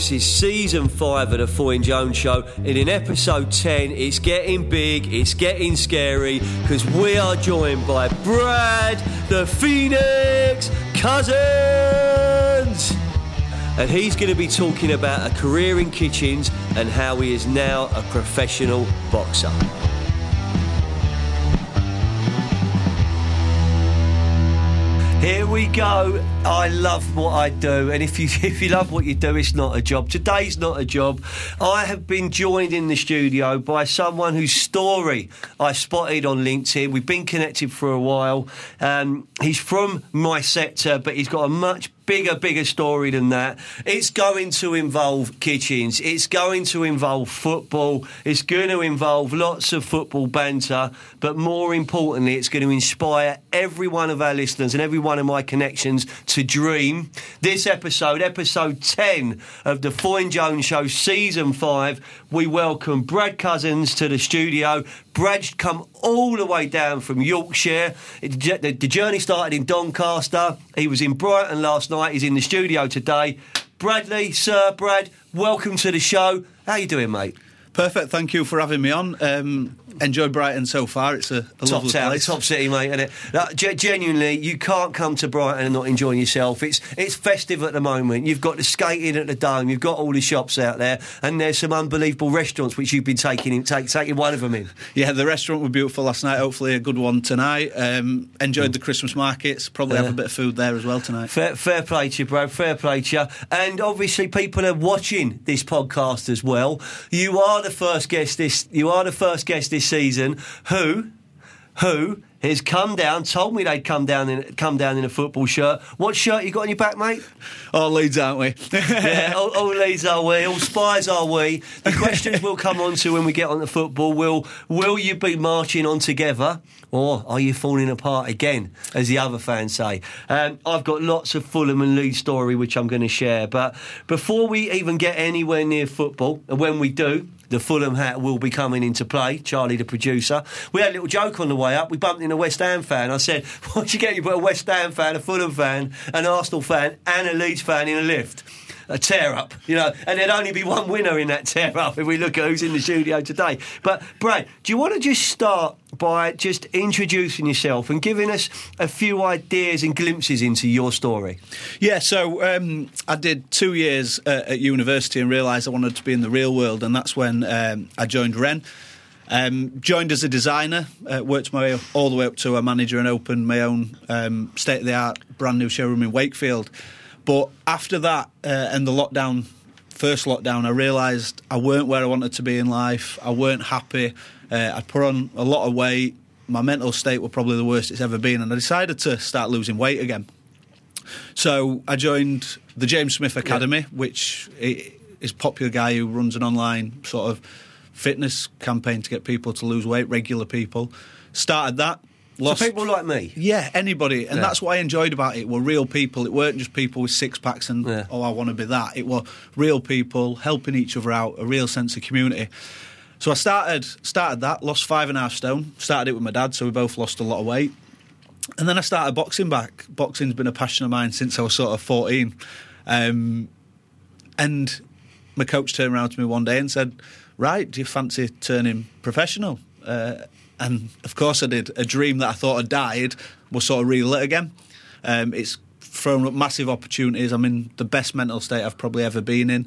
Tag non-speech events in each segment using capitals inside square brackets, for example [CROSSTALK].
This is season five of the Foyne Jones Show. And in episode 10, it's getting big, it's getting scary, because we are joined by Brad the Phoenix Cousins. And he's going to be talking about a career in kitchens and how he is now a professional boxer. Here we go. I love what I do, and if you [LAUGHS] if you love what you do, it's not a job. Today's not a job. I have been joined in the studio by someone whose story I spotted on LinkedIn. We've been connected for a while. Um, he's from my sector, but he's got a much bigger, bigger story than that. It's going to involve kitchens. It's going to involve football. It's going to involve lots of football banter. But more importantly, it's going to inspire every one of our listeners and every one of my connections to dream. This episode, episode 10 of the Foyne Jones Show, season 5, we welcome Brad Cousins to the studio. Brad's come all the way down from Yorkshire. It, the, the journey started in Doncaster. He was in Brighton last night. He's in the studio today. Bradley, Sir Brad, welcome to the show. How you doing, mate? Perfect. Thank you for having me on. Um, enjoyed Brighton so far. It's a, a top lovely town, top city, mate. Isn't it? No, ge- genuinely, you can't come to Brighton and not enjoying yourself. It's it's festive at the moment. You've got the skating at the dome. You've got all the shops out there, and there's some unbelievable restaurants which you've been taking in, take, taking one of them in. Yeah, the restaurant was beautiful last night. Hopefully, a good one tonight. Um, enjoyed the Christmas markets. Probably have a bit of food there as well tonight. Fair, fair play to you, bro. Fair play to you. And obviously, people are watching this podcast as well. You are the first guest this. You are the first guest this season who, who has come down, told me they'd come down in come down in a football shirt. What shirt you got on your back, mate? All Leeds, aren't we? [LAUGHS] yeah, all, all Leeds are we, all spies are we. The questions we'll come on to when we get on to football will will you be marching on together or are you falling apart again, as the other fans say? Um, I've got lots of Fulham and Leeds story which I'm going to share, but before we even get anywhere near football, and when we do, the Fulham hat will be coming into play. Charlie, the producer, we had a little joke on the way up. We bumped into a West Ham fan. I said, "What'd you get? You put a West Ham fan, a Fulham fan, an Arsenal fan, and a Leeds fan in a lift." A tear up, you know, and there'd only be one winner in that tear up if we look at who's in the studio today. But, Brad, do you want to just start by just introducing yourself and giving us a few ideas and glimpses into your story? Yeah, so um, I did two years uh, at university and realised I wanted to be in the real world, and that's when um, I joined Wren. Um, joined as a designer, uh, worked my way all the way up to a manager and opened my own um, state of the art brand new showroom in Wakefield. But after that uh, and the lockdown, first lockdown, I realised I weren't where I wanted to be in life. I weren't happy. Uh, I'd put on a lot of weight. My mental state was probably the worst it's ever been, and I decided to start losing weight again. So I joined the James Smith Academy, which is a popular guy who runs an online sort of fitness campaign to get people to lose weight, regular people. Started that. Lost, so people like me. Yeah, anybody. And Yeah. that's what I enjoyed about it. Were real people. It weren't just people with six packs and Yeah. oh I want to be that. It were real people helping each other out, a real sense of community. So I started started that, lost five and a half stone. Started it with my dad, so we both lost a lot of weight. And then I started boxing back. Boxing's been a passion of mine since I was sort of 14. Um, and my coach turned around to me one day and said, Right, do you fancy turning professional? Uh, and of course I did. A dream that I thought had died was sort of relit again. Um, it's thrown up massive opportunities. I'm in the best mental state I've probably ever been in.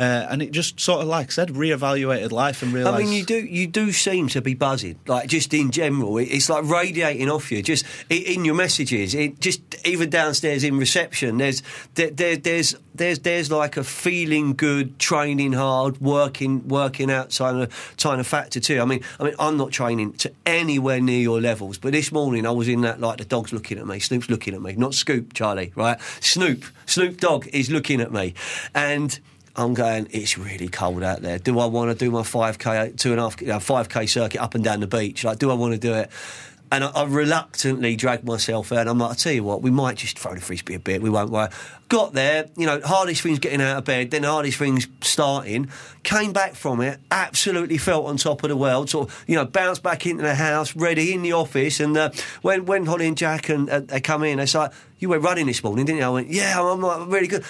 Uh, and it just sort of, like I said, re-evaluated life and realised. I mean, you do you do seem to be buzzing, like just in general. It's like radiating off you, just in your messages. It just even downstairs in reception. There's there, there, there's there's there's like a feeling good, training hard, working working out kind of kind of factor too. I mean, I mean, I'm not training to anywhere near your levels, but this morning I was in that like the dog's looking at me, Snoop's looking at me, not Scoop, Charlie, right? Snoop, Snoop Dogg is looking at me, and. I'm going. It's really cold out there. Do I want to do my five k, two and a half, you know, five k circuit up and down the beach? Like, do I want to do it? And I, I reluctantly dragged myself out. I'm like, I tell you what, we might just throw the frisbee a bit. We won't worry. Got there, you know, hardest thing's getting out of bed. Then hardest thing's starting. Came back from it, absolutely felt on top of the world. Sort of, you know, bounced back into the house, ready in the office. And uh, when when Holly and Jack and uh, they come in, they say, "You went running this morning, didn't you?" I went, "Yeah, I'm, I'm really good."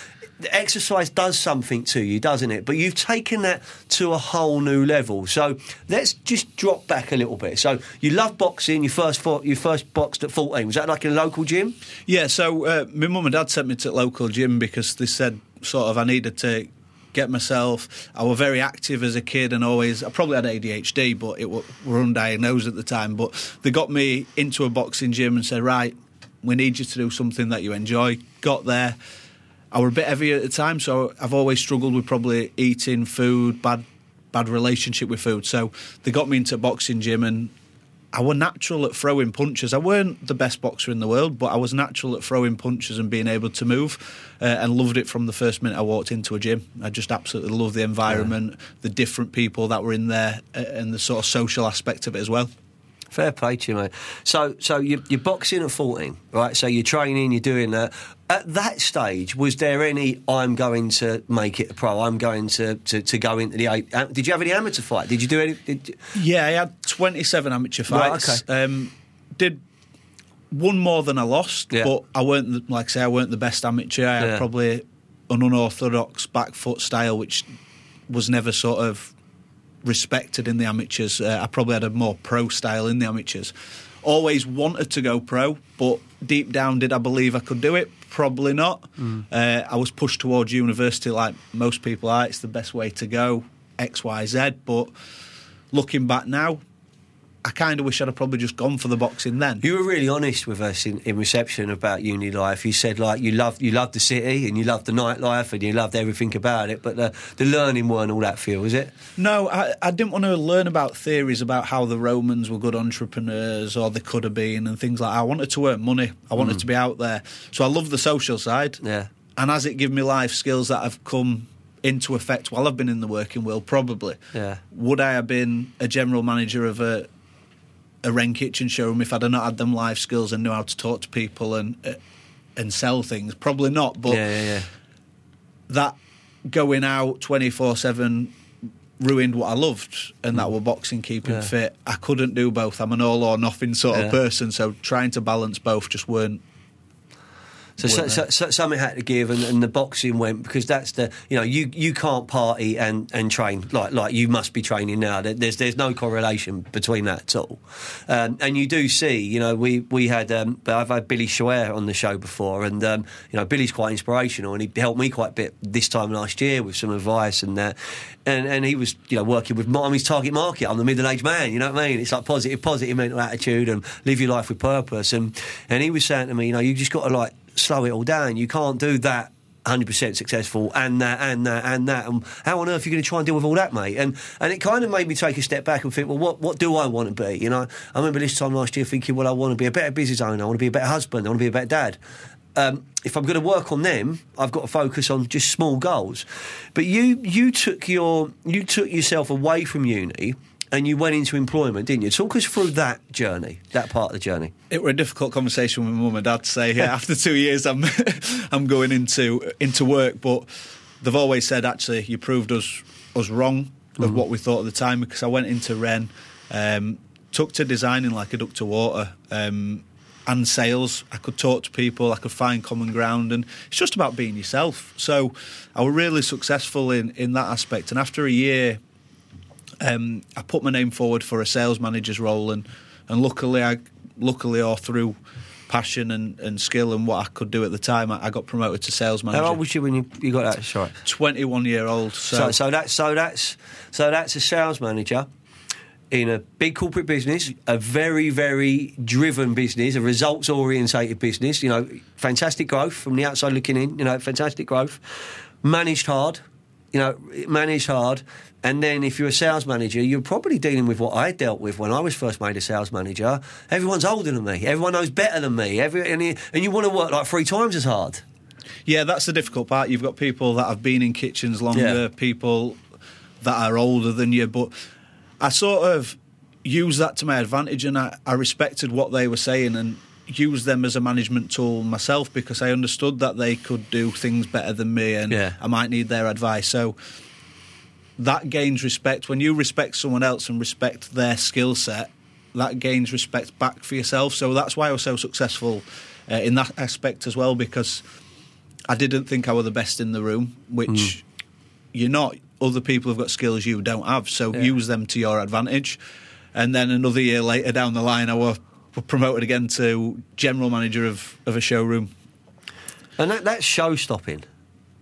Exercise does something to you, doesn't it? But you've taken that to a whole new level. So let's just drop back a little bit. So you love boxing. You first fought, you first boxed at fourteen. Was that like in a local gym? Yeah. So uh, my mum and dad sent me to local gym because they said sort of I needed to get myself. I was very active as a kid and always. I probably had ADHD, but it were, were undiagnosed at the time. But they got me into a boxing gym and said, right, we need you to do something that you enjoy. Got there. I were a bit heavy at the time, so I've always struggled with probably eating food, bad bad relationship with food. So they got me into a boxing gym and I was natural at throwing punches. I weren't the best boxer in the world, but I was natural at throwing punches and being able to move, uh, and loved it from the first minute I walked into a gym. I just absolutely loved the environment, yeah. the different people that were in there, uh, and the sort of social aspect of it as well. Fair play to you, mate. So, so you, you're boxing at 14, right? So you're training, you're doing that. At that stage, was there any? I'm going to make it a pro. I'm going to, to, to go into the. Did you have any amateur fight? Did you do any? You... Yeah, I had 27 amateur fights. Right, okay. Um, did one more than I lost, yeah. but I weren't like I say I weren't the best amateur. I had yeah. probably an unorthodox back foot style, which was never sort of respected in the amateurs. Uh, I probably had a more pro style in the amateurs. Always wanted to go pro, but deep down, did I believe I could do it? Probably not. Mm. Uh, I was pushed towards university like most people are. It's the best way to go, X, Y, Z. But looking back now, I kind of wish I'd have probably just gone for the boxing then. You were really honest with us in, in reception about uni life. You said like you loved you loved the city and you loved the nightlife and you loved everything about it, but the, the learning weren't all that for you, was it? No, I, I didn't want to learn about theories about how the Romans were good entrepreneurs or they could have been and things like that. I wanted to earn money. I wanted mm. to be out there. So I love the social side. Yeah. And as it given me life skills that have come into effect while I've been in the working world, probably. Yeah. Would I have been a general manager of a a Wren Kitchen showroom if I'd not had them life skills and knew how to talk to people and uh, and sell things. Probably not, but yeah, yeah, yeah. that going out twenty four seven ruined what I loved, and that mm. were boxing, keeping fit. I couldn't do both. I'm an all or nothing sort of person, so trying to balance both just weren't so, so, so, so, something had to give, and, and, the boxing went because that's the you know you, you can't party and, and train like like you must be training now. There's there's no correlation between that at all, um, and you do see you know we we had um, I've had Billy Schwer on the show before, and um, you know Billy's quite inspirational, and he helped me quite a bit this time last year with some advice and that, and and he was you know working with I'm his target market. I'm the middle aged man, you know what I mean? It's like positive positive mental attitude and live your life with purpose, and and he was saying to me, you know, you just got to like slow it all down. You can't do that 100% successful and that and that and that and how on earth are you going to try and deal with all that mate and and it kind of made me take a step back and think well what what do I want to be you know I remember this time last year thinking well I want to be a better business owner I want to be a better husband I want to be a better dad um, if I'm going to work on them, I've got to focus on just small goals. But you you took your you took yourself away from uni and you went into employment, didn't you? Talk us through that journey, that part of the journey. It was a difficult conversation with mum and dad to say, yeah, [LAUGHS] after two years I'm [LAUGHS] I'm going into into work, but they've always said actually you proved us us wrong of mm. what we thought at the time because I went into Wren, um, took to designing like a duck to water. Um, and sales. I could talk to people, I could find common ground, and it's just about being yourself. So I was really successful in, in that aspect. And after a year um, I put my name forward for a sales manager's role, and and luckily, I luckily or through passion and, and skill and what I could do at the time, I, I got promoted to sales manager. How old was you when you, you got that shot? Twenty one year old. So. so so that's so that's so that's a sales manager in a big corporate business, a very, very driven business, a results orientated business, you know, fantastic growth from the outside looking in, you know, fantastic growth, managed hard, you know, managed hard, and then if you're a sales manager, you're probably dealing with what I dealt with when I was first made a sales manager. Everyone's older than me. Everyone knows better than me. Every, and, you, and you want to work like three times as hard. Yeah, that's the difficult part. You've got people that have been in kitchens longer, yeah. people that are older than you. But I sort of used that to my advantage and I, I respected what they were saying and used them as a management tool myself because I understood that they could do things better than me and yeah. I might need their advice. So that gains respect. When you respect someone else and respect their skill set, that gains respect back for yourself. So that's why I was so successful uh, in that aspect as well, because I didn't think I were the best in the room, which Mm. you're not. Other people have got skills you don't have, so Yeah. use them to your advantage. And then another year later down the line, I were promoted again to general manager of, of a showroom. And that, that's show stopping.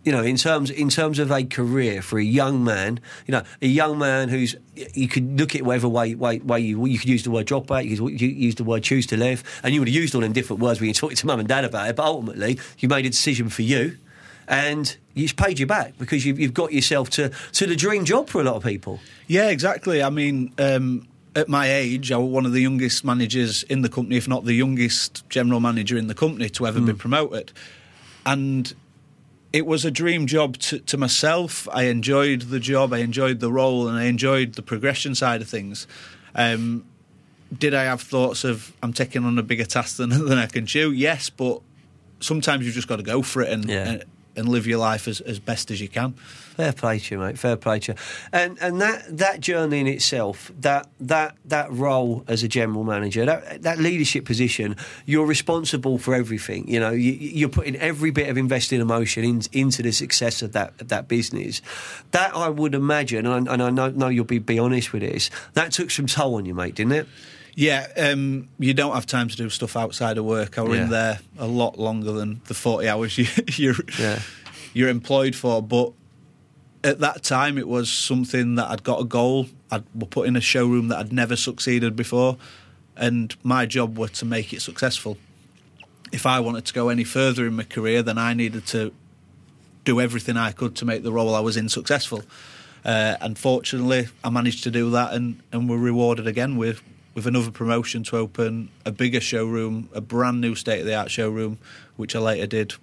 You know, in terms in terms of a career for a young man, you know, a young man who's you could look at whatever way way, way you you could use the word drop out, you could use the word choose to live, and you would have used all them different words when you talked to mum and dad about it. But ultimately, you made a decision for you, and it's paid you back because you've, you've got yourself to to the dream job for a lot of people. Yeah, exactly. I mean, um, at my age, I was one of the youngest managers in the company, if not the youngest general manager in the company to ever be promoted. And it was a dream job to, to myself. I enjoyed the job, I enjoyed the role, and I enjoyed the progression side of things. Um, did I have thoughts of I'm taking on a bigger task than, [LAUGHS] than I can chew? Yes, but sometimes you've just got to go for it and Yeah. and, and live your life as, as best as you can. Fair play to you, mate. Fair play to you. And and that, that journey in itself, that that that role as a general manager, that that leadership position, you're responsible for everything. You know, you, you're putting every bit of invested emotion in, into the success of that of that business. That I would imagine, and I, and I know, know you'll be be honest with this. That took some toll on you, mate, didn't it? Yeah, um, you don't have time to do stuff outside of work. I were Yeah. in there a lot longer than the forty hours [LAUGHS] you, you're Yeah. you're employed for. But at that time, it was something that I'd got a goal. I'd were put in a showroom that I'd never succeeded before, and my job was to make it successful. If I wanted to go any further in my career, then I needed to do everything I could to make the role I was in successful. Uh, and fortunately, I managed to do that, and, and were rewarded again with with another promotion to open a bigger showroom, a brand new state of the art showroom, which I later did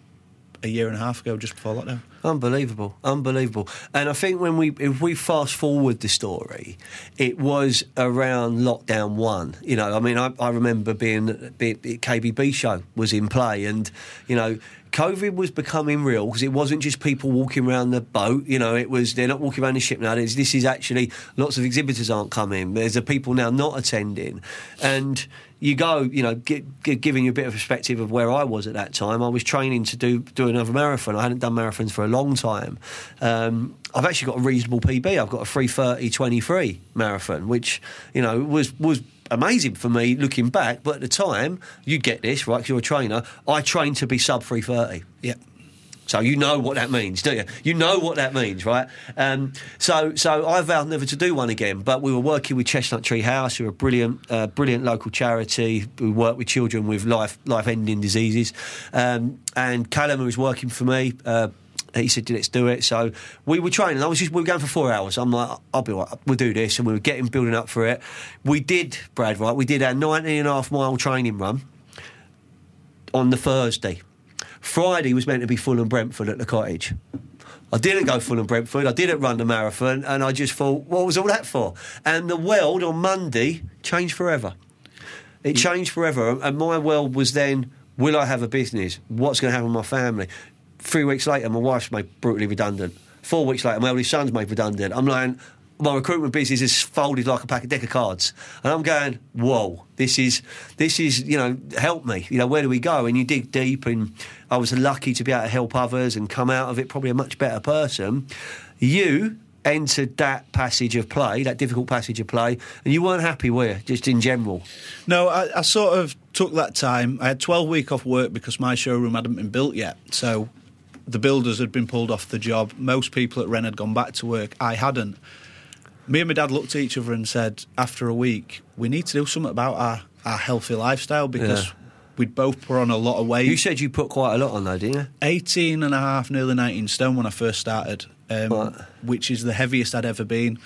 a year and a half ago, just before lockdown. Unbelievable, unbelievable. And I think when we, if we fast forward the story, it was around lockdown one. You know, I mean, I, I remember being, being KBB show was in play, and you know, COVID was becoming real because it wasn't just people walking around the boat. You know, it was they're not walking around the ship now. There's, this is actually lots of exhibitors aren't coming. There's a people now not attending, and you go, you know, gi- gi- giving you a bit of perspective of where I was at that time. I was training to do do another marathon. I hadn't done marathons for a long time. Um, I've actually got a reasonable PB. I've got a 330 23 marathon, which you know was was amazing for me looking back. But at the time, you get this right because you're a trainer. I trained to be sub 330. Yeah. So you know what that means, do you? You know what that means, right? Um, so, so I vowed never to do one again. But we were working with Chestnut Tree House, who are a brilliant, uh, brilliant local charity. who work with children with life, life-ending diseases. Um, and Callum, who was working for me. Uh, he said, "Let's do it." So we were training. I was just we were going for four hours. I'm like, "I'll be right. We'll do this," and we were getting building up for it. We did, Brad. Right, we did our 19 and a half mile training run on the Thursday. Friday was meant to be Fulham Brentford at the cottage. I didn't go Fulham Brentford. I didn't run the marathon, and I just thought, what was all that for? And the world on Monday changed forever. It changed forever, and my world was then: Will I have a business? What's going to happen with my family? Three weeks later, my wife's made brutally redundant. Four weeks later, my only son's made redundant. I'm like, my recruitment business is folded like a pack of deck of cards, and I'm going, whoa, this is this is you know, help me. You know, where do we go? And you dig deep, and I was lucky to be able to help others and come out of it probably a much better person. You entered that passage of play, that difficult passage of play, and you weren't happy, were you? Just in general. No, I, I sort of took that time. I had 12 week off work because my showroom hadn't been built yet. So the builders had been pulled off the job. Most people at Wren had gone back to work. I hadn't. Me and my dad looked at each other and said, after a week, we need to do something about our, our healthy lifestyle because Yeah. we'd both put on a lot of weight. You said you put quite a lot on, though, didn't you? 18 and a half, nearly 19 stone when I first started, um, which is the heaviest I'd ever been.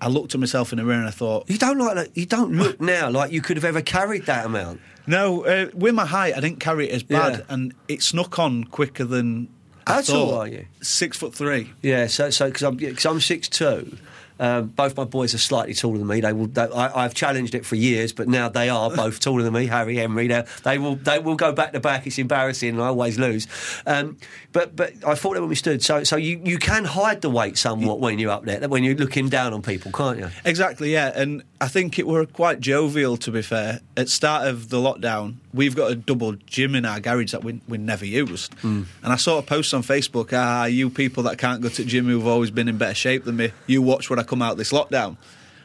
I looked at myself in the mirror and I thought, You don't like. You don't look now like you could have ever carried that amount. No, uh, with my height, I didn't carry it as bad, Yeah. and it snuck on quicker than How tall are you? Six foot three. Yeah, so so because I'm because I'm six two. Um, both my boys are slightly taller than me. They will. They, I, I've challenged it for years, but now they are [LAUGHS] both taller than me. Harry, Henry. Now they will. They will go back to back. It's embarrassing, and I always lose. Um, but but I thought that when we stood. So so you, you can hide the weight somewhat when you're up there. When you're looking down on people, can't you? Exactly, yeah. And I think it were quite jovial, to be fair. At start of the lockdown, we've got a double gym in our garage that we, we never used. Hmm. And I saw a post on Facebook, ah, you people that can't go to the gym who've always been in better shape than me, you watch when I come out this lockdown.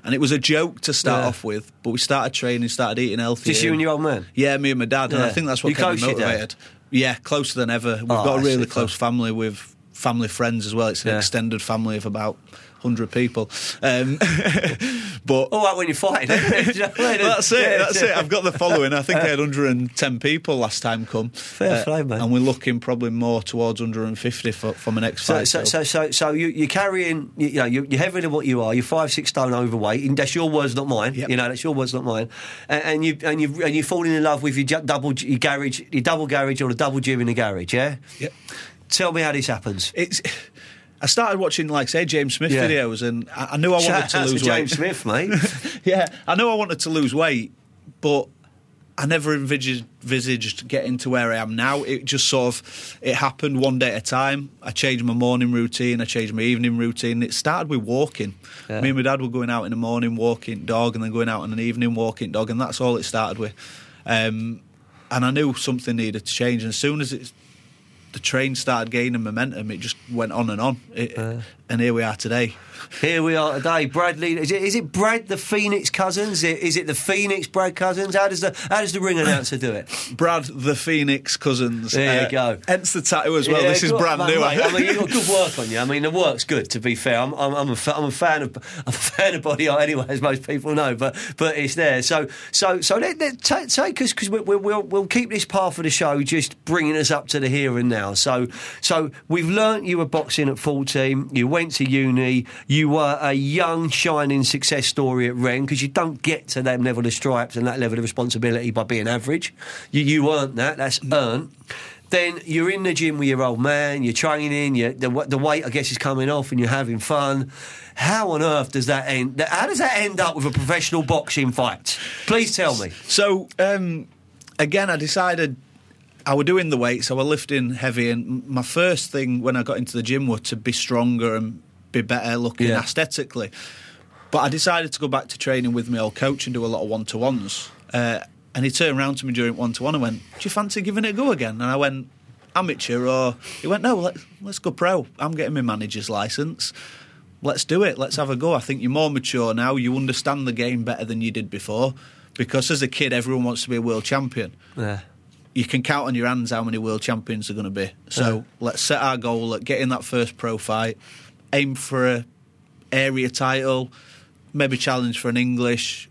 And it was a joke to start Yeah. off with, but we started training, started eating healthy. Just you and your old man. Yeah, me and my dad. And I think that's what You kept me motivated. Yeah, closer than ever. We've Oh, got a really close family with family friends as well. It's an Yeah. extended family of about 100 people. Um, [LAUGHS] but All right when you're fighting. [LAUGHS] Do you know what I mean? well, that's it. That's it. I've got the following. I think I had 110 people last time come. Uh, Fair play, mate. And we're looking probably more towards 150 for, for my next So, fight. so, so, so, so you, you're carrying, you, you know, you're, you're heavier than what you are. You're five, six stone overweight. And that's your words, not mine. Yep. You know, that's your words, not mine. And, and you and you and you're falling in love with your double your garage, your double garage or the double gym in the garage. Yeah. Yep. Tell me how this happens. it's. I started watching, like, say, James Smith Yeah. videos, and I, I knew I wanted to lose to weight. James Smith, mate. [LAUGHS] yeah, I know I wanted to lose weight, but I never envisaged, envisaged getting to where I am now. It just sort of it happened one day at a time. I changed my morning routine. I changed my evening routine. It started with walking. Yeah. Me and my dad were going out in the morning walking dog, and then going out in an evening walking dog, and that's all it started with. Um, and I knew something needed to change. And as soon as it, the train started gaining momentum, it just went on and on. It, and here we are today. Here we are today. Bradley, is it, is it Brad the Phoenix Cousins? Is it, is it the Phoenix Brad Cousins? How does the how does the ring announcer do it? [LAUGHS] Brad the Phoenix Cousins. Uh, There you go. Hence the tattoo as well. Yeah, this is brand new. mate, I mean, you've got good work [LAUGHS] on you. I mean, the work's good. To be fair, I'm, I'm, I'm, a, I'm a fan of I'm a fan of body art anyway, as most people know. But but it's there. So so so let, let, take take us because we, we, we'll we'll keep this part of the show just bringing us up to the here and now. So so we've learnt you were boxing at 14. You went to uni. You were a young shining success story at Wren because you don't get to that level of stripes and that level of responsibility by being average. You you earned that. That's earned then you're in the gym with your old man, you're training, you the, the weight, I guess, is coming off and you're having fun. How on earth does that end? How does that end up with a professional boxing fight? Please tell me. So um, again, I decided I was doing the weights, I was lifting heavy, and my first thing when I got into the gym was to be stronger and be better looking Yeah. aesthetically. But I decided to go back to training with my old coach and do a lot of one to ones. Uh, and he turned around to me during one to one and went, "Do you fancy giving it a go again?" And I went, "Amateur," or he went, "No, let, let's go pro. I'm getting my manager's license." let's do it. Let's have a go. I think you're more mature now. You understand the game better than you did before. Because as a kid, everyone wants to be a world champion. Yeah. You can count on your hands how many world champions are going to be. So Yeah. let's set our goal at getting that first pro fight. Aim for a area title, maybe challenge for an English.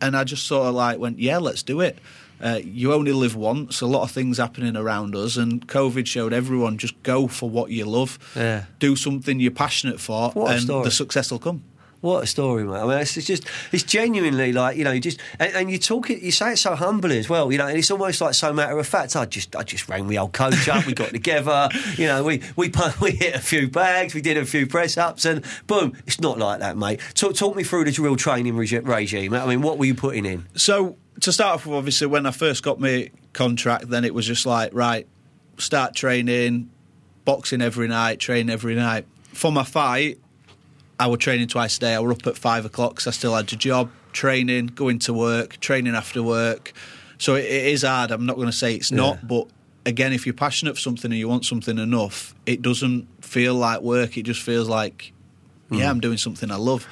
And I just sort of like went, yeah, let's do it. Uh, you only live once. A lot of things happening around us, and COVID showed everyone just go for what you love. Yeah. Do something you're passionate for, What and the success will come. What a story, mate! I mean, it's, it's just, it's genuinely like you know, you just, and, and you talk it, you say it so humbly as well, you know, and it's almost like so matter of fact. I just, I just rang my old coach up, we got together, [LAUGHS] you know, we we [LAUGHS] we hit a few bags, we did a few press ups, and boom, it's not like that, mate. Talk, talk me through the real training regi- regime. I mean, what were you putting in? So to start off with, obviously, when I first got my contract, then it was just like, right, start training, boxing every night, train every night. For my fight, I was training twice a day. I was up at five o'clock, so I still had a job, training, going to work, training after work. So it, it is hard. I'm not going to say it's Yeah. not, but again, if you're passionate for something and you want something enough, it doesn't feel like work. It just feels like, yeah, I'm doing something I love.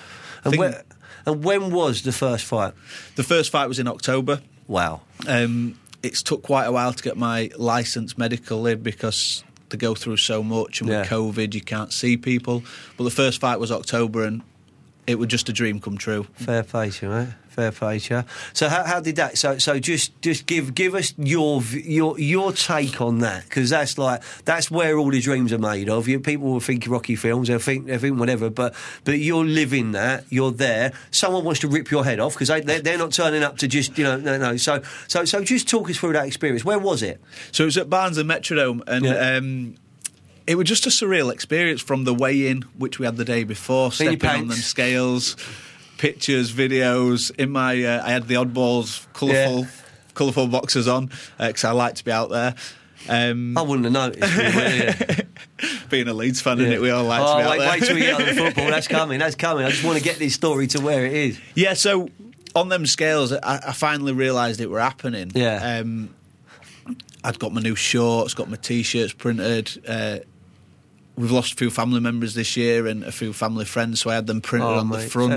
I And, where, and when was the first fight? the first fight was in October. Wow. Um, it's took quite a while to get my license medically because they go through so much, and with COVID, you can't see people. But the first fight was October, and it was just a dream come true. Fair play to you, mate. Fair play to you. So how, how did that? So so just just give give us your your your take on that because that's like that's where all the dreams are made of. You people will think Rocky films, they'll think they think whatever, but but you're living that. You're there. Someone wants to rip your head off because they they're, they're not turning up to just you know no no. So so so just talk us through that experience. Where was it? So it was at Barnsley Metrodome, and Yeah. um, it was just a surreal experience from the weigh-in, which we had the day before, In stepping on them scales, pictures, videos. In my, uh, I had the oddballs, colourful, Yeah. colourful boxes on because I like to be out there. Um, I wouldn't have noticed. really, yeah. [LAUGHS] being a Leeds fan, innit? we all like to oh, be out wait, there. wait till we get on the [LAUGHS] football. That's coming. That's coming. I just want to get this story to where it is. Yeah, so on them scales, I, I finally realised it were happening. Yeah. Um, I'd got my new shorts, got my t-shirts printed. Uh, we've lost a few family members this year and a few family friends, so I had them printed Oh, on the mate, fair front.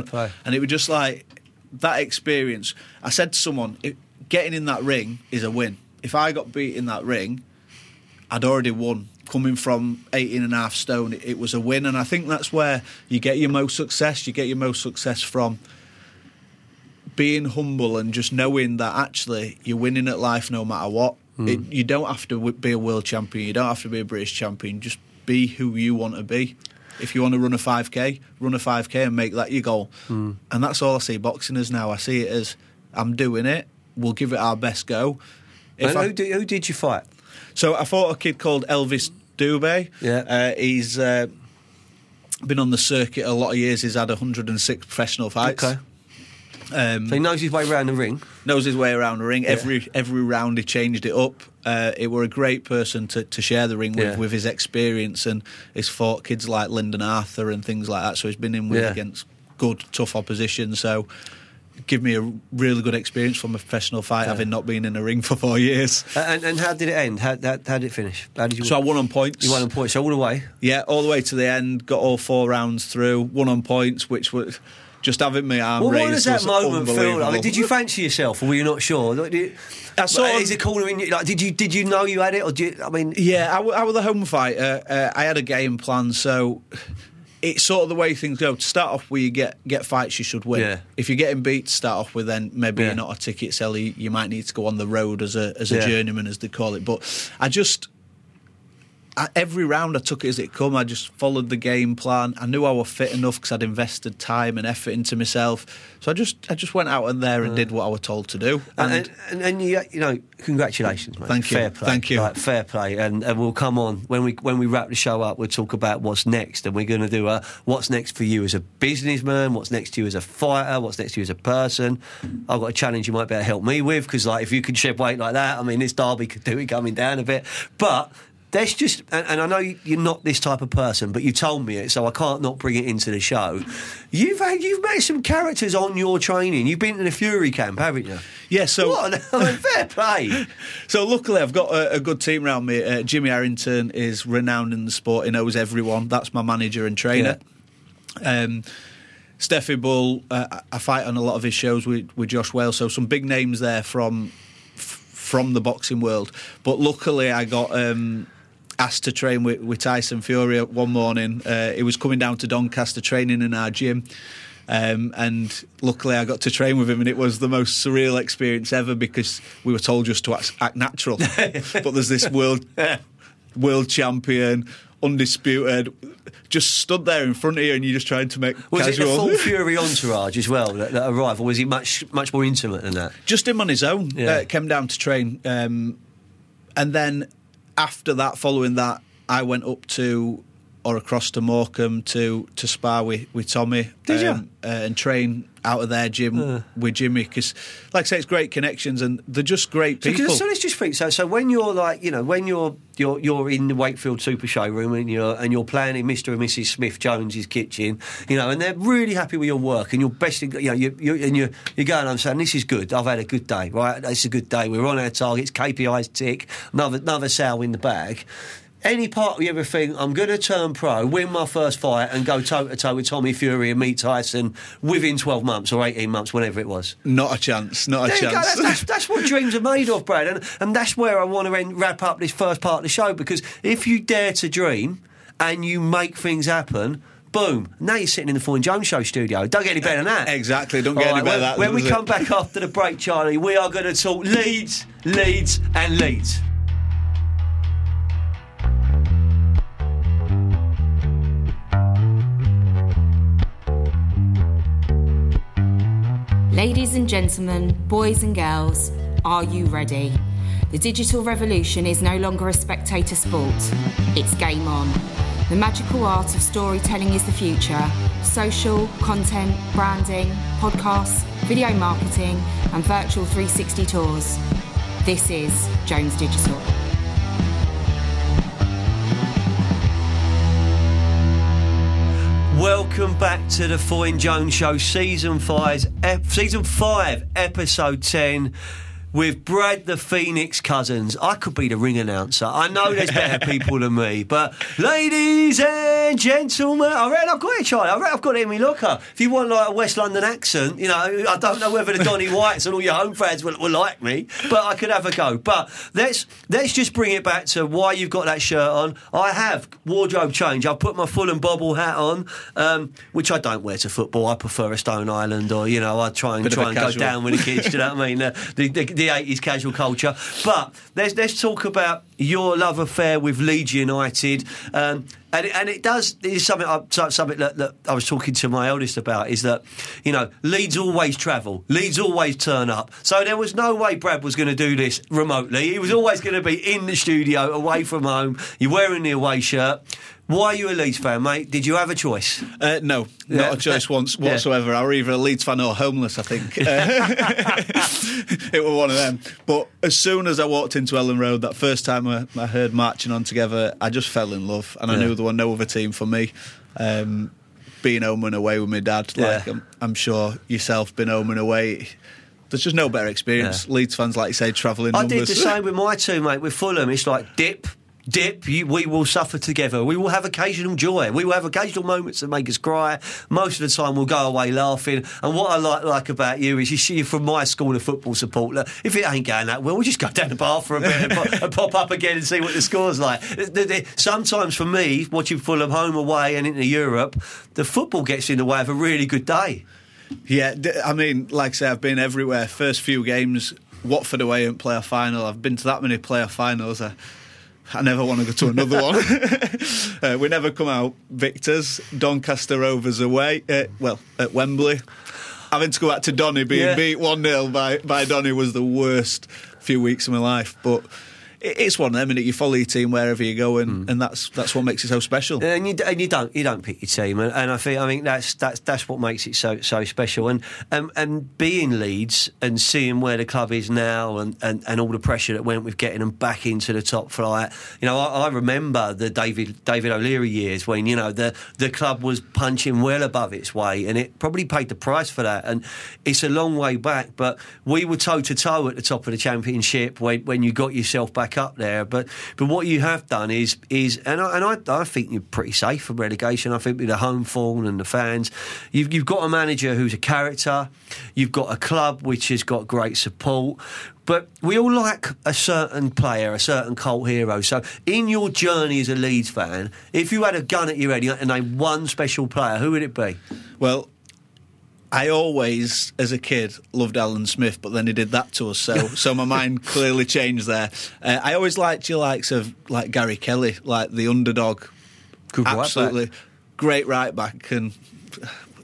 And it was just like that experience. I said to someone, it, getting in that ring is a win. If I got beat in that ring, I'd already won. Coming from 18 and a half stone, it, it was a win. And I think that's where you get your most success. You get your most success from being humble and just knowing that actually you're winning at life no matter what. Hmm. It, you don't have to be a world champion. You don't have to be a British champion. Just be who you want to be. If you want to run a 5k, run a 5k and make that your goal. And that's all I see boxing as now. I see it as I'm doing it. We'll give it our best go. If And I- who, did, who did you fight? so I fought a kid called Elvis Dubé. Yeah. Uh, he's uh, been on the circuit a lot of years. He's had 106 professional fights. Okay. Um, So he knows his way around the ring. knows his way around the ring. Every every round he changed it up. Uh, it were a great person to, to share the ring with, Yeah. with his experience, and he's fought kids like Lyndon Arthur and things like that. So he's been in with Yeah. against good, tough opposition. So give me a really good experience from a professional fight, having not been in a ring for four years. And, and how did it end? How, how, how did it finish? How did you? So I won on points. you won on points. So all the way. Yeah, all the way to the end. Got all four rounds through. Won on points, which was just having my arm Well, raised. what does that was moment feel? like? I mean, did you fancy yourself, or were you not sure? Like, did- I saw is it corner in you? Like, did you did you know you had it, or did you, I mean? Yeah, I, w- I was a home fighter. Uh, I had a game plan, so it's sort of the way things go. To start off where you get get fights you should win. Yeah. If you're getting beat to start off with, then maybe Yeah. you're not a ticket seller. You, you might need to go on the road as a as a Yeah. journeyman, as they call it. But I just. I, every round I took it as it come. I just followed the game plan. I knew I was fit enough because I'd invested time and effort into myself. So I just I just went out in there and did what I was told to do. And, and, and, and you, you know, congratulations, mate. Thank you. Fair play. Thank you. Like, fair play. And, and we'll come on when we when we wrap the show up. We'll talk about what's next, and we're going to do a what's next for you as a businessman, what's next to you as a fighter, what's next to you as a person. I've got a challenge you might be able to help me with because, like, if you could shed weight like that, I mean, this derby could do it coming down a bit, but. There's just, and, and I know you- you're not this type of person, but you told me it, so I can't not bring it into the show. You've had, you've met some characters on your training. You've been in the Fury camp, haven't you? yeah, so What? an- I mean, fair play. [LAUGHS] So luckily, I've got a, a good team around me. Uh, Jimmy Arrington is renowned in the sport; he knows everyone. That's my manager and trainer. Um, Stefy Bull, uh, I I fight on a lot of his shows with, with Josh Wales, so some big names there from f- from the boxing world. But luckily, I got. Um, Asked to train with, with Tyson Fury one morning. Uh, he was coming down to Doncaster training in our gym. Um, and luckily, I got to train with him, and it was the most surreal experience ever because we were told just to act, act natural. [LAUGHS] but there's this world world champion, undisputed, just stood there in front of you, and you're just trying to make Was it the casual. full [LAUGHS] Fury entourage as well that, that arrived, or was he much much more intimate than that? just him on his own. Yeah. Uh, came down to train, um, and then after that, following that, I went up to or across to Morecambe to to spar with with Tommy. Did you? Uh, and train out of their gym with Jimmy because, like I say, it's great connections and they're just great So, people. so let's just think. So, so when you're like, you know, when you're you're you're in the Wakefield Super Showroom and you're and you're planning Mr. and Mrs. Smith Jones's kitchen, you know, and they're really happy with your work and you're best, in, you know, you you and you you're going. I'm saying this is good. I've had a good day, right? It's a good day. We're on our targets. KPIs tick. Another another sale in the bag. Any part of you ever think I'm going to turn pro, win my first fight, and go toe to toe with Tommy Fury and meet Tyson within 12 months or 18 months, whenever it was? not a chance. Not a There you go. chance. That's, that's, that's what dreams are made of, Brad. And, and that's where I want to end, wrap up this first part of the show because if you dare to dream and you make things happen, boom, now you're sitting in the Foyne Jones Show studio. Don't get any better than that. Exactly. Don't get All any better than that. When, we it? come back after the break, Charlie, we are going to talk Leeds, Leeds, and Leeds. Ladies and gentlemen, boys and girls, are you ready? The digital revolution is no longer a spectator sport, it's game on. The magical art of storytelling is the future. Social, content, branding, podcasts, video marketing, and virtual 360 tours. This is Jones Digital. Welcome back to the Foyne Jones Show, season five, ep- season five, episode ten with Brad the Phoenix Cousins. I could be the ring announcer. I know there's better people than me, but ladies and gentlemen, I reckon I've got it, Charlie. I reckon I've got it in my locker. If you want like a West London accent, you know, I don't know whether the Donny [LAUGHS] Whites and all your home fans will, will like me, but I could have a go. But let's let's just bring it back to why you've got that shirt on. I have wardrobe change. I've put my Fulham bobble hat on, um, which I don't wear to football. I prefer a Stone Island, or you know, I try and Bit try and go down with the kids. do you know what I mean? [LAUGHS] The, the, the, the 80s casual culture. But let's, let's talk about your love affair with Leeds United. Um, and it, and it does. Is something. I, something that, that I was talking to my eldest about. Is that you know Leeds always travel. Leeds always turn up. So there was no way Brad was going to do this remotely. He was always going to be in the studio, away from home. You're wearing the away shirt. Why are you a Leeds fan, mate? Did you have a choice? Uh, no, Yeah. not a choice once Yeah. whatsoever. I were either a Leeds fan or homeless, I think. Uh, [LAUGHS] [LAUGHS] it was one of them. But as soon as I walked into Elland Road, that first time I, I heard marching on together, I just fell in love, and I knew there were no other team for me. Um, being home and away with my dad, like Yeah. I'm, I'm sure yourself, been home and away. There's just no better experience. Yeah. Leeds fans, like you say, travelling I numbers. did the same [LAUGHS] with my two, mate. With Fulham, it's like dip, dip. You, we will suffer together. We will have occasional joy. We will have occasional moments that make us cry. Most of the time, we'll go away laughing. And what I like like about you is you see from my school of football support. Look, if it ain't going that well, we'll just go down the bar for a bit and, pop, and pop up again and see what the score's like. Sometimes for me, watching Fulham home away and into Europe, the football gets in the way of a really good day. Yeah, I mean, like I say, I've been everywhere. First few games, Watford away in playoff final. I've been to that many playoff finals. I, I never want to go to another one. [LAUGHS] uh, we never come out victors. Doncaster Rovers away, uh, well, at Wembley. Having to go back to Donny being Yeah. beat 1 0 by, by Donny was the worst few weeks of my life. But it's one of them, and you follow your team wherever you go, and, Hmm. and that's that's what makes it so special. and you, and you don't you don't pick your team, and, and I think I think that's that's that's what makes it so so special. And and, and being Leeds and seeing where the club is now, and, and, and all the pressure that went with getting them back into the top flight. You know, I, I remember the David David O'Leary years when you know the the club was punching well above its weight, and it probably paid the price for that. And it's a long way back, but we were toe to toe at the top of the championship when when you got yourself back up there. But but what you have done is is and I, and I, I think you're pretty safe from relegation. I think with the home form and the fans, you've you've got a manager who's a character. You've got a club which has got great support. But we all like a certain player, a certain cult hero. So, in your journey as a Leeds fan, if you had a gun at your head and name one special player, who would it be? Well, I always, as a kid, loved Alan Smith, but then he did that to us, so [LAUGHS] so my mind clearly changed there. Uh, I always liked your likes of like Gary Kelly, like the underdog, Good right absolutely great right back, and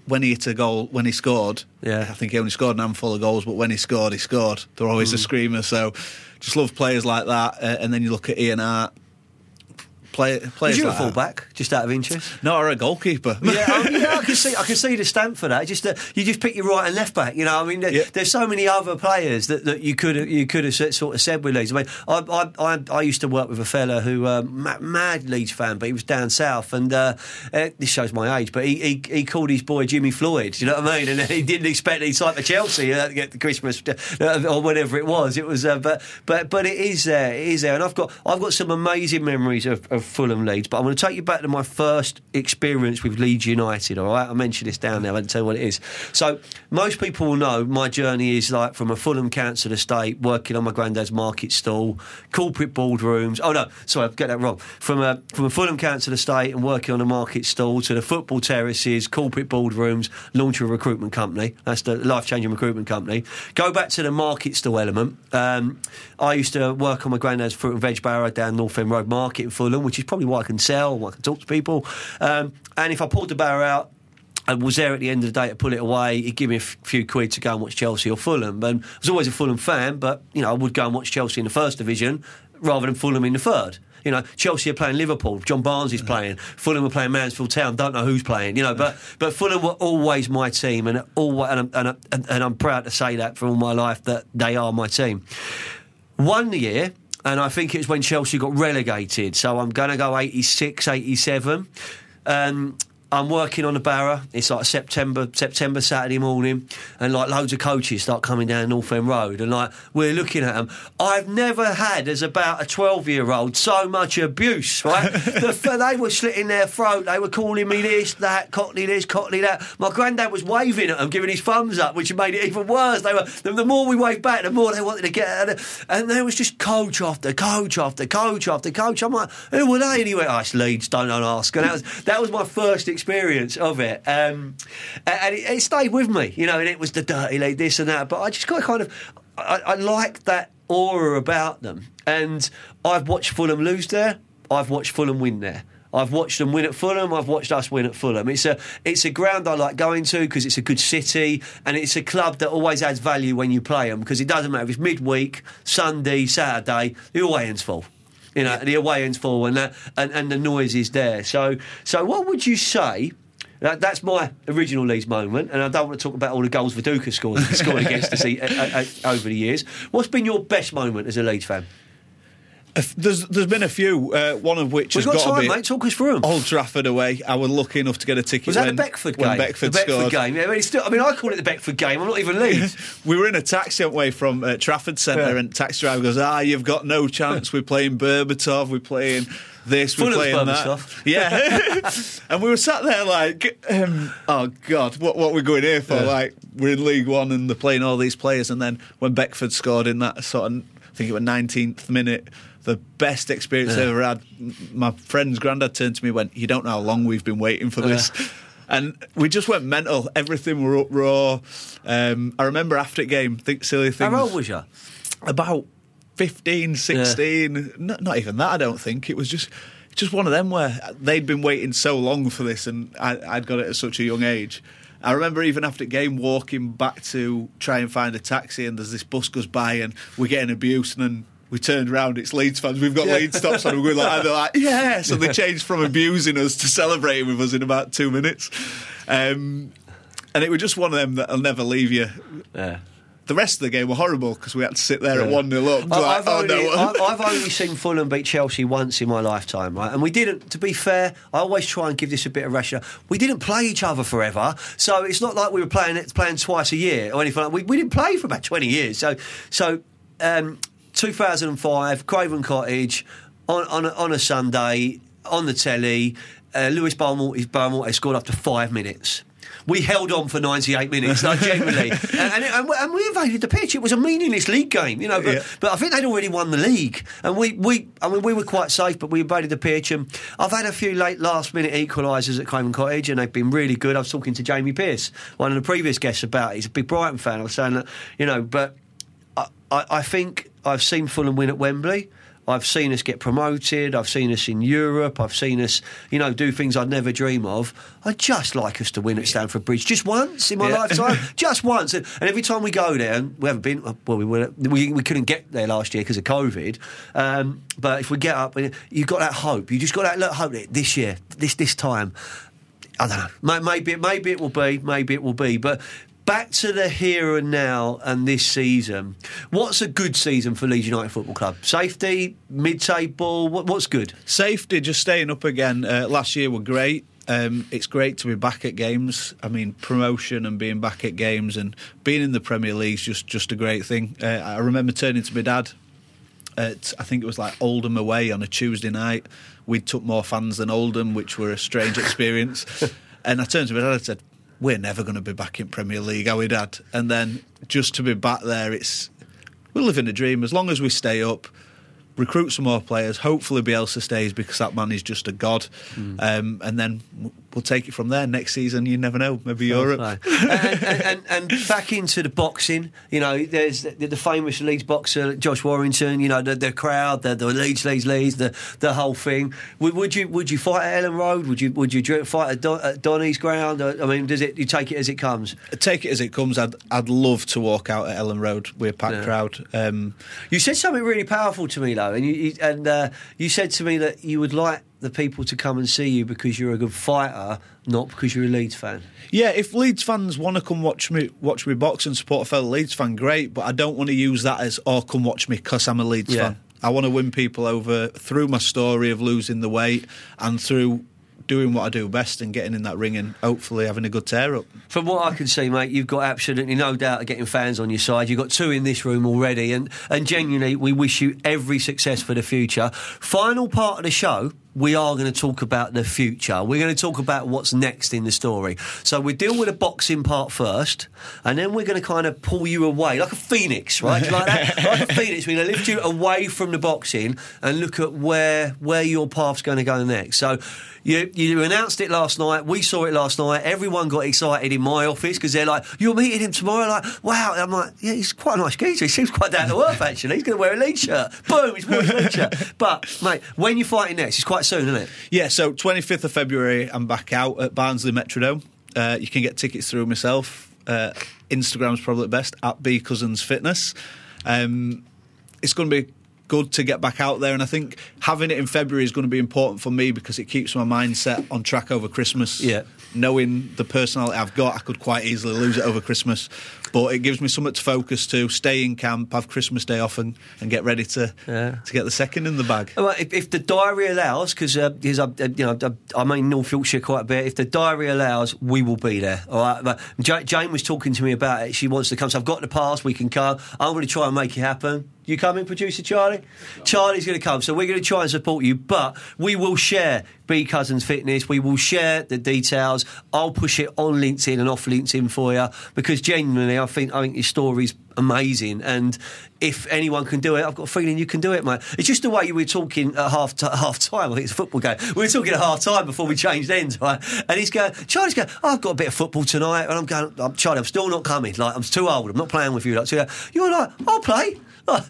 when he hit a goal, when he scored, Yeah. I think he only scored an handful of goals, but when he scored, he scored. They're always Mm. a screamer, so just love players like that. Uh, and then you look at Ian Harte, play, Was players you a like that. fullback, just out of interest? No, or a goalkeeper. yeah, I, yeah, I [LAUGHS] can see. I can see the stamp for that. Just that you just pick your right and left back. You know, I mean, Yeah. there's so many other players that, that you could have you could have sort of said with Leeds. I mean, I I, I, I used to work with a fella who uh, ma- mad Leeds fan, but he was down south, and uh, uh, this shows my age. But he, he he called his boy Jimmy Floyd. You know what I mean? And he didn't expect he's like the Chelsea uh, to get the Christmas uh, or whatever it was. It was, uh, but but but it is there. It is there, and I've got I've got some amazing memories of, of Fulham Leeds. But I'm going to take you back to my first experience with Leeds United. All right, I mentioned this down there. I didn't tell you what it is. So most people will know my journey is like from a Fulham council estate, working on my granddad's market stall, corporate boardrooms. Oh no, sorry, I get that wrong. From a from a Fulham council estate and working on a market stall to the football terraces, corporate boardrooms, launch a recruitment company. That's the life changing recruitment company. Go back to the market stall element. Um, I used to work on my granddad's fruit and veg barrow down North End Road Market in Fulham, which is probably why I can sell, why I can talk to people. Um, and if I pulled the barrow out, and was there at the end of the day to pull it away. He'd give me a f- few quid to go and watch Chelsea or Fulham. And I was always a Fulham fan, but you know I would go and watch Chelsea in the first division rather than Fulham in the third. You know, Chelsea are playing Liverpool. John Barnes is playing. Fulham are playing Mansfield Town. Don't know who's playing. You know, but but Fulham were always my team, and always, and, I'm- and, and, and I'm proud to say that for all my life that they are my team. One year, and I think it was when Chelsea got relegated. So I'm going to go 86, 87. Um, I'm working on the Barra. It's like September, September Saturday morning, and like loads of coaches start coming down North End Road, and like we're looking at them. I've never had, as about a 12 year old, so much abuse. Right? [LAUGHS] the, they were slitting their throat. They were calling me this, that, Cockney this, Cockney that. My granddad was waving at them, giving his thumbs up, which made it even worse. They were the, the more we waved back, the more they wanted to get at it. And there was just coach after coach after coach after coach. I'm like, who were they? And he went, oh, it's Leeds, don't ask. And that was that was my first experience of it. Um, and it, it stayed with me, you know, and it was the dirty league, this and that. But I just got kind of, I, I like that aura about them. And I've watched Fulham lose there. I've watched Fulham win there. I've watched them win at Fulham. I've watched us win at Fulham. It's a it's a ground I like going to because it's a good city and it's a club that always adds value when you play them because it doesn't matter if it's midweek, Sunday, Saturday, the away end's full. You know, the away end's full and that and, and the noise is there. So so what would you say? That, that's my original Leeds moment, and I don't want to talk about all the goals Viduka scored, scored against us [LAUGHS] over the years. What's been your best moment as a Leeds fan? There's there's been a few. Uh, one of which We've has got got to time, be mate. Talk us through them. Old Trafford away. I was lucky enough to get a ticket. Was that when, the Beckford game? when Beckford the Beckford scored. game. Yeah, I mean, it's still, I mean, I call it the Beckford game. I'm not even Leeds. [LAUGHS] We were in a taxi away from uh, Trafford Centre, Yeah. and taxi driver goes, "Ah, you've got no chance. We're playing Berbatov. We're playing this. We're playing that." [LAUGHS] Yeah, [LAUGHS] and we were sat there like, um, "Oh God, what what we're going here for?" Like we're in League One and they're playing all these players, and then when Beckford scored in that sort of, I think it was 19th minute. The best experience I've ever had. My friend's granddad turned to me and went, You don't know how long we've been waiting for this. [LAUGHS] And we just went mental. Everything were uproar. Um, I remember after the game, think silly things. How old was you? About 15, 16. Not, not even that, I don't think. It was just just one of them where they'd been waiting so long for this and I, I'd got it at such a young age. I remember even after the game walking back to try and find a taxi and there's this bus goes by and we're getting abuse and then we turned around, it's Leeds fans. We've got Yeah. Leeds stops on. We're going like, they're like, [LAUGHS] yeah. So they changed from abusing us to celebrating with us in about two minutes. Um, and it was just one of them that'll never leave you. Yeah. The rest of the game were horrible because we had to sit there at 1 0 up. I- like, I've, oh, only, no. I've, I've only seen Fulham beat Chelsea once in my lifetime, right? And we didn't, to be fair, I always try and give this a bit of rationale. We didn't play each other forever, so it's not like we were playing it playing twice a year or anything like We, we didn't play for about 20 years. So, so um, 2005, Craven Cottage, on, on, a, on a Sunday, on the telly, uh, Luís Boa Morte, Barmore scored after five minutes. We held on for 98 minutes, like [LAUGHS] generally, and, and, and, we- and we invaded the pitch. It was a meaningless league game, you know. But, Yeah. but I think they'd already won the league, and we, we, I mean, we were quite safe, but we invaded the pitch. And I've had a few late last minute equalisers at Craven Cottage, and they've been really good. I was talking to Jamie Pearce, one of the previous guests, about. it. He's a big Brighton fan. I was saying that, you know, but I, I, I think I've seen Fulham win at Wembley. I've seen us get promoted. I've seen us in Europe. I've seen us, you know, do things I'd never dream of. I'd just like us to win at Stamford Bridge just once in my Yeah. lifetime, [LAUGHS] just once. And, and every time we go there, and we haven't been, well, we were, we, we couldn't get there last year because of COVID. Um, but if we get up, you've got that hope. You just got that little hope that this year, this this time. I don't know. Maybe maybe it will be. Maybe it will be. But back to the here and now and this season. What's a good season for Leeds United Football Club? Safety, mid-table. What, what's good? Safety, just staying up again. Uh, last year were great. Um, it's great to be back at games. I mean, promotion and being back at games and being in the Premier League is just, just a great thing. Uh, I remember turning to my dad at, I think it was like Oldham away on a Tuesday night. We took more fans than Oldham, which were a strange [LAUGHS] experience. and I turned to my dad and said, We're never going to be back in Premier League, are we, Dad? And then just to be back there, it's we're living a dream. As long as we stay up, recruit some more players. Hopefully, Bielsa stays because that man is just a god. Um, and then we'll take it from there. Next season, you never know, maybe Europe. [LAUGHS] and, and, and, and, back into the boxing, you know, there's the, the famous Leeds boxer Josh Warrington. You know, the, the crowd, the, the Leeds, Leeds, Leeds, the the whole thing. Would, would you would you fight at Elland Road? Would you would you fight at, Don, at Donny's ground? I mean, does it you take it as it comes? Take it as it comes. I'd I'd love to walk out at Elland Road with a packed yeah. crowd. Um, you said something really powerful to me though, and you, and uh, you said to me that you would like the people to come and see you because you're a good fighter, not because you're a Leeds fan. Yeah, if Leeds fans want to come watch me watch me box and support a fellow Leeds fan, great. But I don't want to use that as "oh, come watch me" because I'm a Leeds yeah. fan. I want to win people over through my story of losing the weight and through doing what I do best and getting in that ring and hopefully having a good tear up. From what I can see, mate, you've got absolutely no doubt of getting fans on your side. You've got two in this room already, and, and genuinely, we wish you every success for the future. Final part of the show we are going to talk about the future. We're going to talk about what's next in the story. So we deal with the boxing part first, and then we're going to kind of pull you away like a phoenix, right? like that, [LAUGHS] like a phoenix. We're going to lift you away from the boxing and look at where where your path's going to go next. So you, you announced it last night. We saw it last night. Everyone got excited in my office because they're like, "You're meeting him tomorrow." Like, wow. I'm like, "Yeah, he's quite a nice geezer. He seems quite down to earth. Actually, he's going to wear a Leeds shirt. Boom, he's wearing a Leeds shirt." But mate, when you're fighting next, it's quite soon, isn't it? Yeah. So 25th of February, I'm back out at Barnsley Metrodome. Uh, you can get tickets through myself. Uh, Instagram's probably the best at B Cousins Fitness. Um, it's going to be good to get back out there. And I think having it in February is going to be important for me because it keeps my mindset on track over Christmas. Yeah. Knowing the personality I've got, I could quite easily lose it over Christmas. But it gives me something to focus to, stay in camp, have Christmas Day off, and, and get ready to yeah. to get the second in the bag. Well, if, if the diary allows, because uh, uh, you know I mean North Yorkshire quite a bit. If the diary allows, we will be there. All right. But Jane was talking to me about it. She wants to come, so I've got the pass. We can come. I'm going to try and make it happen. You coming, producer Charlie? Charlie's going to come, so we're going to try and support you. But we will share B Cousins Fitness. We will share the details. I'll push it on LinkedIn and off LinkedIn for you because genuinely, I think I think your story's amazing. And if anyone can do it, I've got a feeling you can do it, mate. It's just the way you were talking at half t- half time. I [LAUGHS] think it's a football game. We were talking at half time before we changed ends, right? And he's going, Charlie's going, oh, I've got a bit of football tonight, and I'm going, Charlie, I'm still not coming. Like I'm too old. I'm not playing with you. Like, so you're like, I'll play. Oh,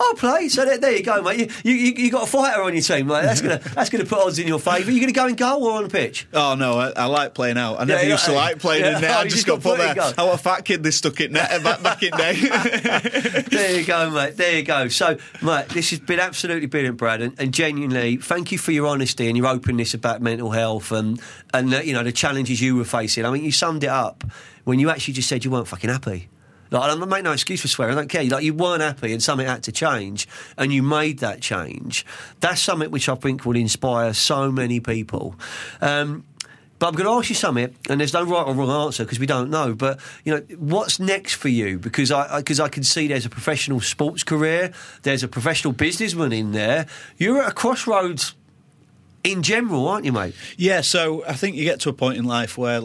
I'll play. So there, there, you go, mate. You, you, you got a fighter on your team, mate. That's gonna [LAUGHS] that's gonna put odds in your favour. You gonna go in goal or on the pitch? Oh no, I, I like playing out. I never yeah, used to like playing yeah, in net. Oh, I [LAUGHS] just got, got put there. I was a fat kid. They stuck it net back back in day. [LAUGHS] there you go, mate. There you go. So, mate, this has been absolutely brilliant, Brad, and, and genuinely, thank you for your honesty and your openness about mental health and and uh, you know the challenges you were facing. I mean, you summed it up when you actually just said you weren't fucking happy. Like, I make no excuse for swearing. I don't care. Like, you weren't happy and something had to change, and you made that change. That's something which I think will inspire so many people. Um, but I'm going to ask you something, and there's no right or wrong answer because we don't know. But you know, what's next for you? Because I because I, I, can see there's a professional sports career, there's a professional businessman in there. You're at a crossroads in general, aren't you, mate? Yeah. So I think you get to a point in life where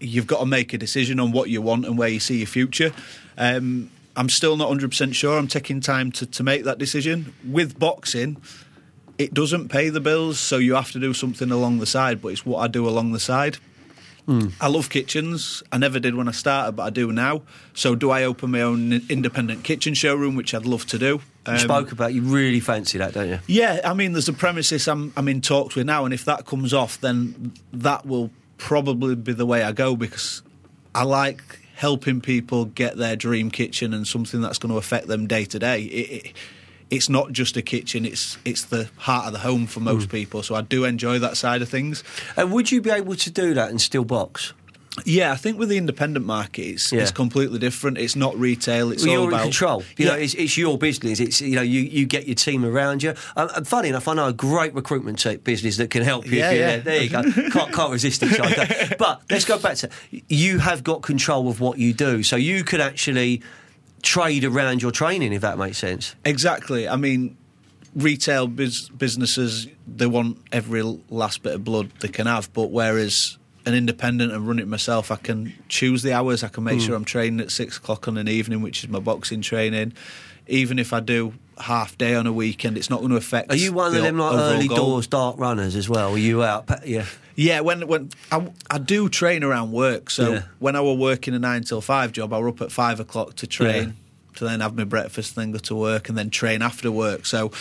you've got to make a decision on what you want and where you see your future. Um, I'm still not 100% sure. I'm taking time to, to make that decision. With boxing, it doesn't pay the bills, so you have to do something along the side, but it's what I do along the side. Mm. I love kitchens. I never did when I started, but I do now. So, do I open my own independent kitchen showroom, which I'd love to do? Um, you spoke about you really fancy that, don't you? Yeah, I mean, there's a premises I'm, I'm in talks with now, and if that comes off, then that will probably be the way I go because I like helping people get their dream kitchen and something that's going to affect them day to day. It's not just a kitchen; it's it's the heart of the home for most mm. people. So I do enjoy that side of things. And would you be able to do that and still box? Yeah, I think with the independent market, it's, yeah. it's completely different. It's not retail. It's well, all you're about in control. You yeah. know, it's, it's, your business. It's you know, you, you get your team around you. Um, and funny enough, I know a great recruitment business that can help you. Yeah, yeah. There you go. can't, can't resist each other. [LAUGHS] but let's go back to you have got control of what you do, so you could actually trade around your training if that makes sense. Exactly. I mean, retail biz- businesses they want every last bit of blood they can have, but whereas an independent and run it myself, I can choose the hours. I can make Hmm. sure I'm training at six o'clock on an evening, which is my boxing training. Even if I do half day on a weekend, it's not going to affect. Are you one of them like early goal. doors dark runners as well? Are you out? Yeah. Yeah, when when I, I do train around work. So Yeah. when I were working a nine till five job, I were up at five o'clock to train, Yeah. to then have my breakfast, then go to work, and then train after work. So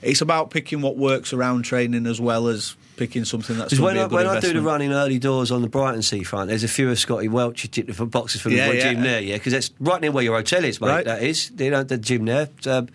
it's about picking what works around training as well as picking something that's when, I, when I do the running early doors on the Brighton seafront, there's a few of Scotty Welch for boxes from Yeah, the yeah. gym there, yeah, because that's right near where your hotel is, mate. Right. That is, you know, the gym there. Um,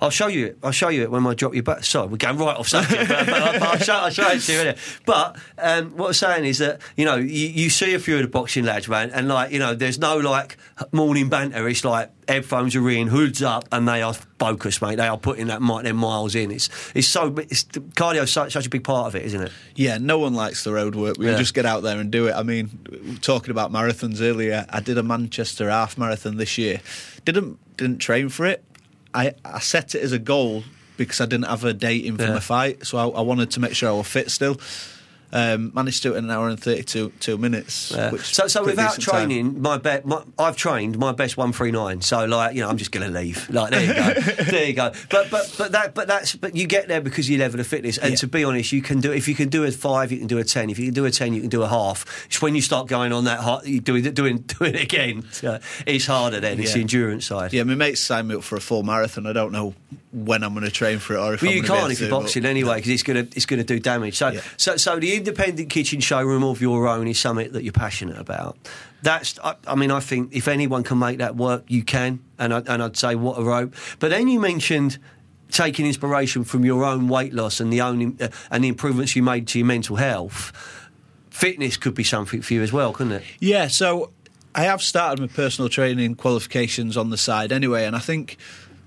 I'll show you it. I'll show you it when I drop you back. Sorry, we're going right off subject, but, but, but I'll, show, I'll show it to you. innit? But um, what I'm saying is that you know you, you see a few of the boxing lads, man, and like you know, there's no like morning banter. It's like headphones are in, hoods up, and they are focused, mate. They are putting that their miles in. It's it's so it's cardio such such a big part of it, isn't it? Yeah, no one likes the road work. We Yeah. just get out there and do it. I mean, talking about marathons earlier, I did a Manchester half marathon this year. Didn't didn't train for it. I, I set it as a goal because I didn't have a date in for Yeah. my fight, so I, I wanted to make sure I was fit still. Um, managed to do it in an hour and thirty-two two minutes. Yeah. Which So, so without decent time. training, my bet, my, I've trained my best one three nine. So, like, you know, I'm just going to leave. Like, there you go, [LAUGHS] there you go. But, but, but that, but that's, but you get there because you level of fitness. And Yeah. to be honest, you can do if you can do a five, you can do a ten. If you can do a ten, you can do a half. It's when you start going on that hard, doing doing doing [LAUGHS] it again. So it's harder then. It's Yeah. the endurance side. Yeah, my mates signed me up for a full marathon. I don't know when I'm going to train for it or if Well, I'm you can't if you're boxing anyway because it's going to it's going to do damage. So, so so the independent kitchen showroom of your own is something that you're passionate about. That's I, I mean I think if anyone can make that work, you can. And I, and I'd say what a rope. But then you mentioned. Taking inspiration from your own weight loss and the own uh, and the improvements you made to your mental health, fitness could be something for you as well, couldn't it? Yeah, so I have started my personal training qualifications on the side anyway, and I think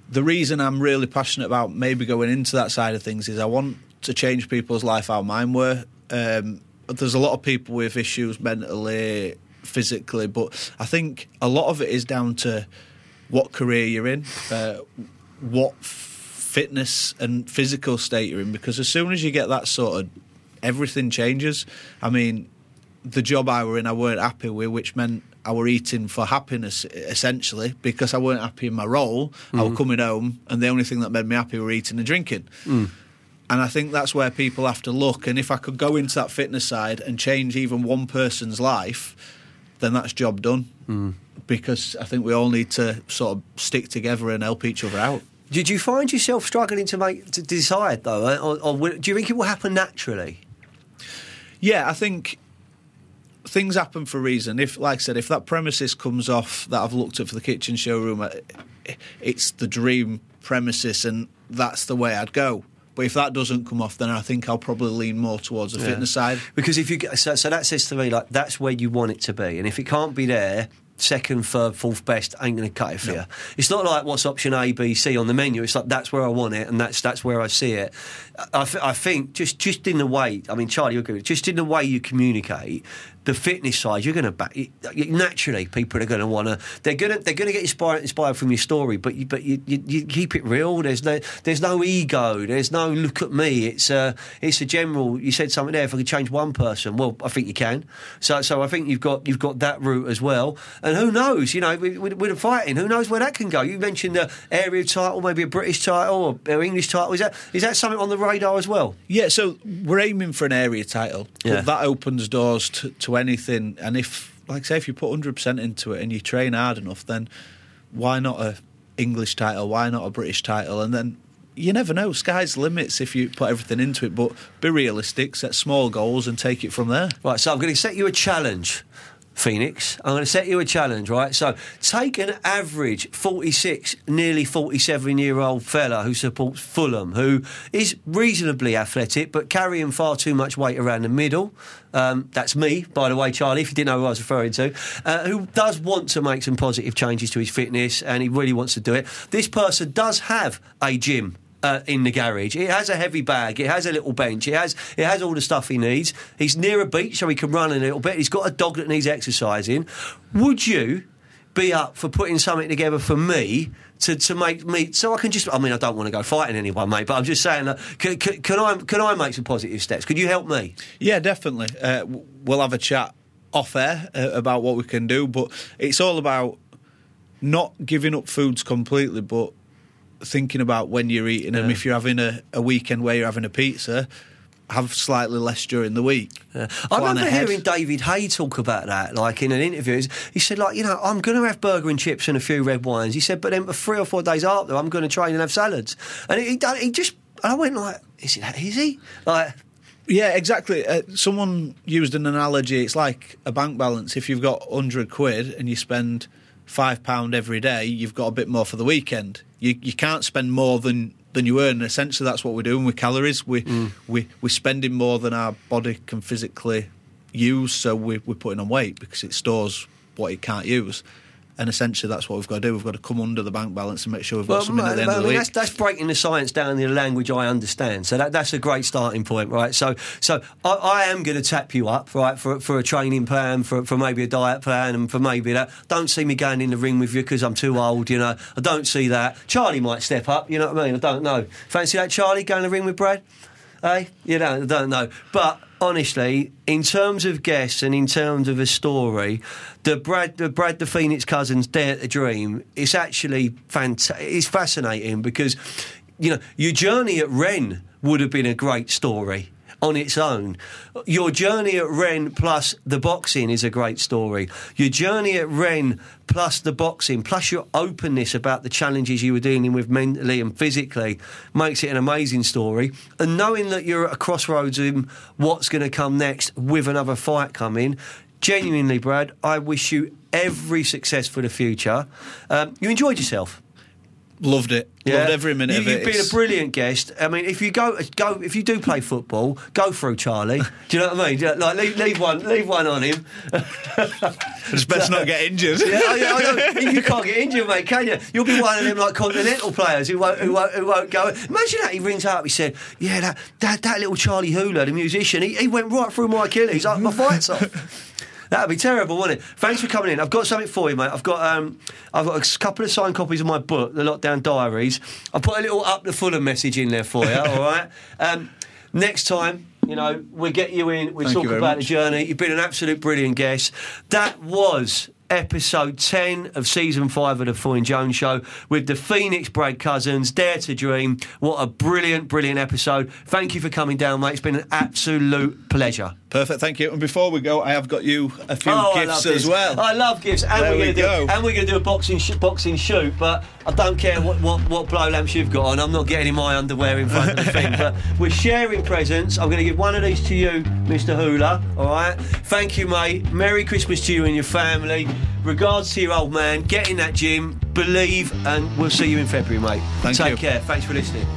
the reason I'm really passionate about maybe going into that side of things is I want to change people's life how mine were. Um, there's a lot of people with issues mentally, physically, but I think a lot of it is down to what career you're in, uh, what fitness and physical state you're in, because as soon as you get that sort of everything changes. I mean, the job I were in, I weren't happy with, which meant I were eating for happiness essentially because I weren't happy in my role. I was coming home, and the only thing that made me happy were eating and drinking. And I think that's where people have to look. And if I could go into that fitness side and change even one person's life, then that's job done. Because I think we all need to sort of stick together and help each other out. Did you find yourself struggling to make to decide though, or, or do you think it will happen naturally? Yeah, I think things happen for a reason. If, like I said, if that premises comes off that I've looked at for the kitchen showroom, uh, it's the dream premises, and that's the way I'd go. But if that doesn't come off, then I think I'll probably lean more towards the fitness side. Because if you get, so, so that says to me like that's where you want it to be, and if it can't be there, second, third, fourth best ain't going to cut it for you. It's not like what's option A, B, C on the menu. It's like that's where I want it, and that's that's where I see it. I, I think just just in the way, I mean, Charlie, you agree? with- Just in the way you communicate. The fitness side, you're going to back you- naturally. People are going to want to. They're going to. They're going to get inspired, inspired from your story, but you, but you, you, you keep it real. There's no. There's no ego. There's no look at me. It's a. It's a general. You said something there. If I could change one person, well, I think you can. So, so I think you've got you've got that route as well. And who knows? You know, with, with, with the fighting, who knows where that can go? You mentioned the area title, maybe a British title or, English title. Is that is that something on the radar as well? Yeah, so we're aiming for an area title. Yeah. But that opens doors to, to anything. And if, like say, if you put 100% into it and you train hard enough, then why not a English title? Why not a British title? And then you never know. Sky's limits if you put everything into it. But be realistic, set small goals, and take it from there. Right, so I'm going to set you a challenge, Phoenix. I'm going to set you a challenge, right? So take an average 46, nearly 47 year old fella who supports Fulham, who is reasonably athletic but carrying far too much weight around the middle. Um, that's me, by the way, Charlie, if you didn't know who I was referring to, uh, who does want to make some positive changes to his fitness and he really wants to do it. This person does have a gym uh, in the garage. It has a heavy bag. It has a little bench. It has it has all the stuff he needs. He's near a beach, so he can run a little bit. He's got a dog that needs exercising. Would you? be up for putting something together for me to, to make me so I can just I mean I don't want to go fighting anyone mate but I'm just saying that can, can, can I can I make some positive steps could you help me Yeah, definitely. Uh, we'll have a chat off air uh, about what we can do, but it's all about not giving up foods completely, but thinking about when you're eating them. If you're having a, a weekend where you're having a pizza, have slightly less during the week. I remember ahead. hearing David Haye talk about that, like in an interview. He said, like, you know, I'm going to have burger and chips and a few red wines. He said, but then for three or four days after, I'm going to train and have salads. And he, he, he just, and I went like, is it that easy? Like, Yeah, exactly. Uh, someone used an analogy. It's like a bank balance. If you've got hundred quid and you spend five pound every day, you've got a bit more for the weekend. You you can't spend more than than you earn. Essentially, that's what we're doing with calories. We mm. we we're spending more than our body can physically use. So we, we're putting on weight because it stores what it can't use. And essentially, that's what we've got to do. We've got to come under the bank balance and make sure we've got something at the end I of the mean, week. that's, that's breaking the science down in a language I understand. So that, that's a great starting point, right? So, so I, I am going to tap you up, right, for for a training plan, for for maybe a diet plan, and for maybe that. Don't see me going in the ring with you because I'm too old, you know. I don't see that. Charlie might step up, you know what I mean? I don't know. Fancy that, Charlie, going in the ring with Brad? Hey, you know, I don't know. But honestly, in terms of guests and in terms of a story, the Brad, the Brad the Phoenix Cousins Dare the Dream, it's actually fanta- It's fascinating because, you know, your journey at Wren would have been a great story on its own. Your journey at Wren plus the boxing is a great story. Your journey at Wren plus the boxing, plus your openness about the challenges you were dealing with mentally and physically, makes it an amazing story. And knowing that you're at a crossroads in what's going to come next with another fight coming, genuinely, Brad, I wish you every success for the future. Um, you enjoyed yourself. Loved it. Loved every minute you, of it. You've been a brilliant guest. I mean, if you go, go, if you do play football, go through Charlie. Do you know what I mean? You- Like, leave, leave one, leave one on him. It's best not get injured. Yeah, I, I. You can't get injured, mate, can you? You'll be one of them like continental players who won't, who won't, who won't go. Imagine that he rings up. He said, "Yeah, that that, that little Charlie Hula, the musician, he, he went right through my Achilles. Like, my fight's off." That'd be terrible, wouldn't it? Thanks for coming in. I've got something for you, mate. I've got um, I've got a couple of signed copies of my book, The Lockdown Diaries. I put a little up the Fulham message in there for you. [LAUGHS] all right. Um, next time. You know, we get you in, we Thank talk about the journey. You've been an absolute brilliant guest. That was episode 10 of season 5 of the Foyne Jones Show with the Phoenix Brad Cousins, Dare to Dream. What a brilliant, brilliant episode. Thank you for coming down, mate. It's been an absolute pleasure. Perfect, thank you. And before we go, I have got you a few Oh, gifts as well. I love gifts, and There we're going to do go. and we're going to do a boxing sh- boxing shoot. But I don't care what, what what blow lamps you've got on. I'm not getting in my underwear in front of the thing. But [LAUGHS] we're sharing presents. I'm going to give one of these to you, Mr. Hula. All right. Thank you, mate. Merry Christmas to you and your family. Regards to your old man. Get in that gym. Believe, and we'll see you in February, mate. Thank Take you. care. Thanks for listening.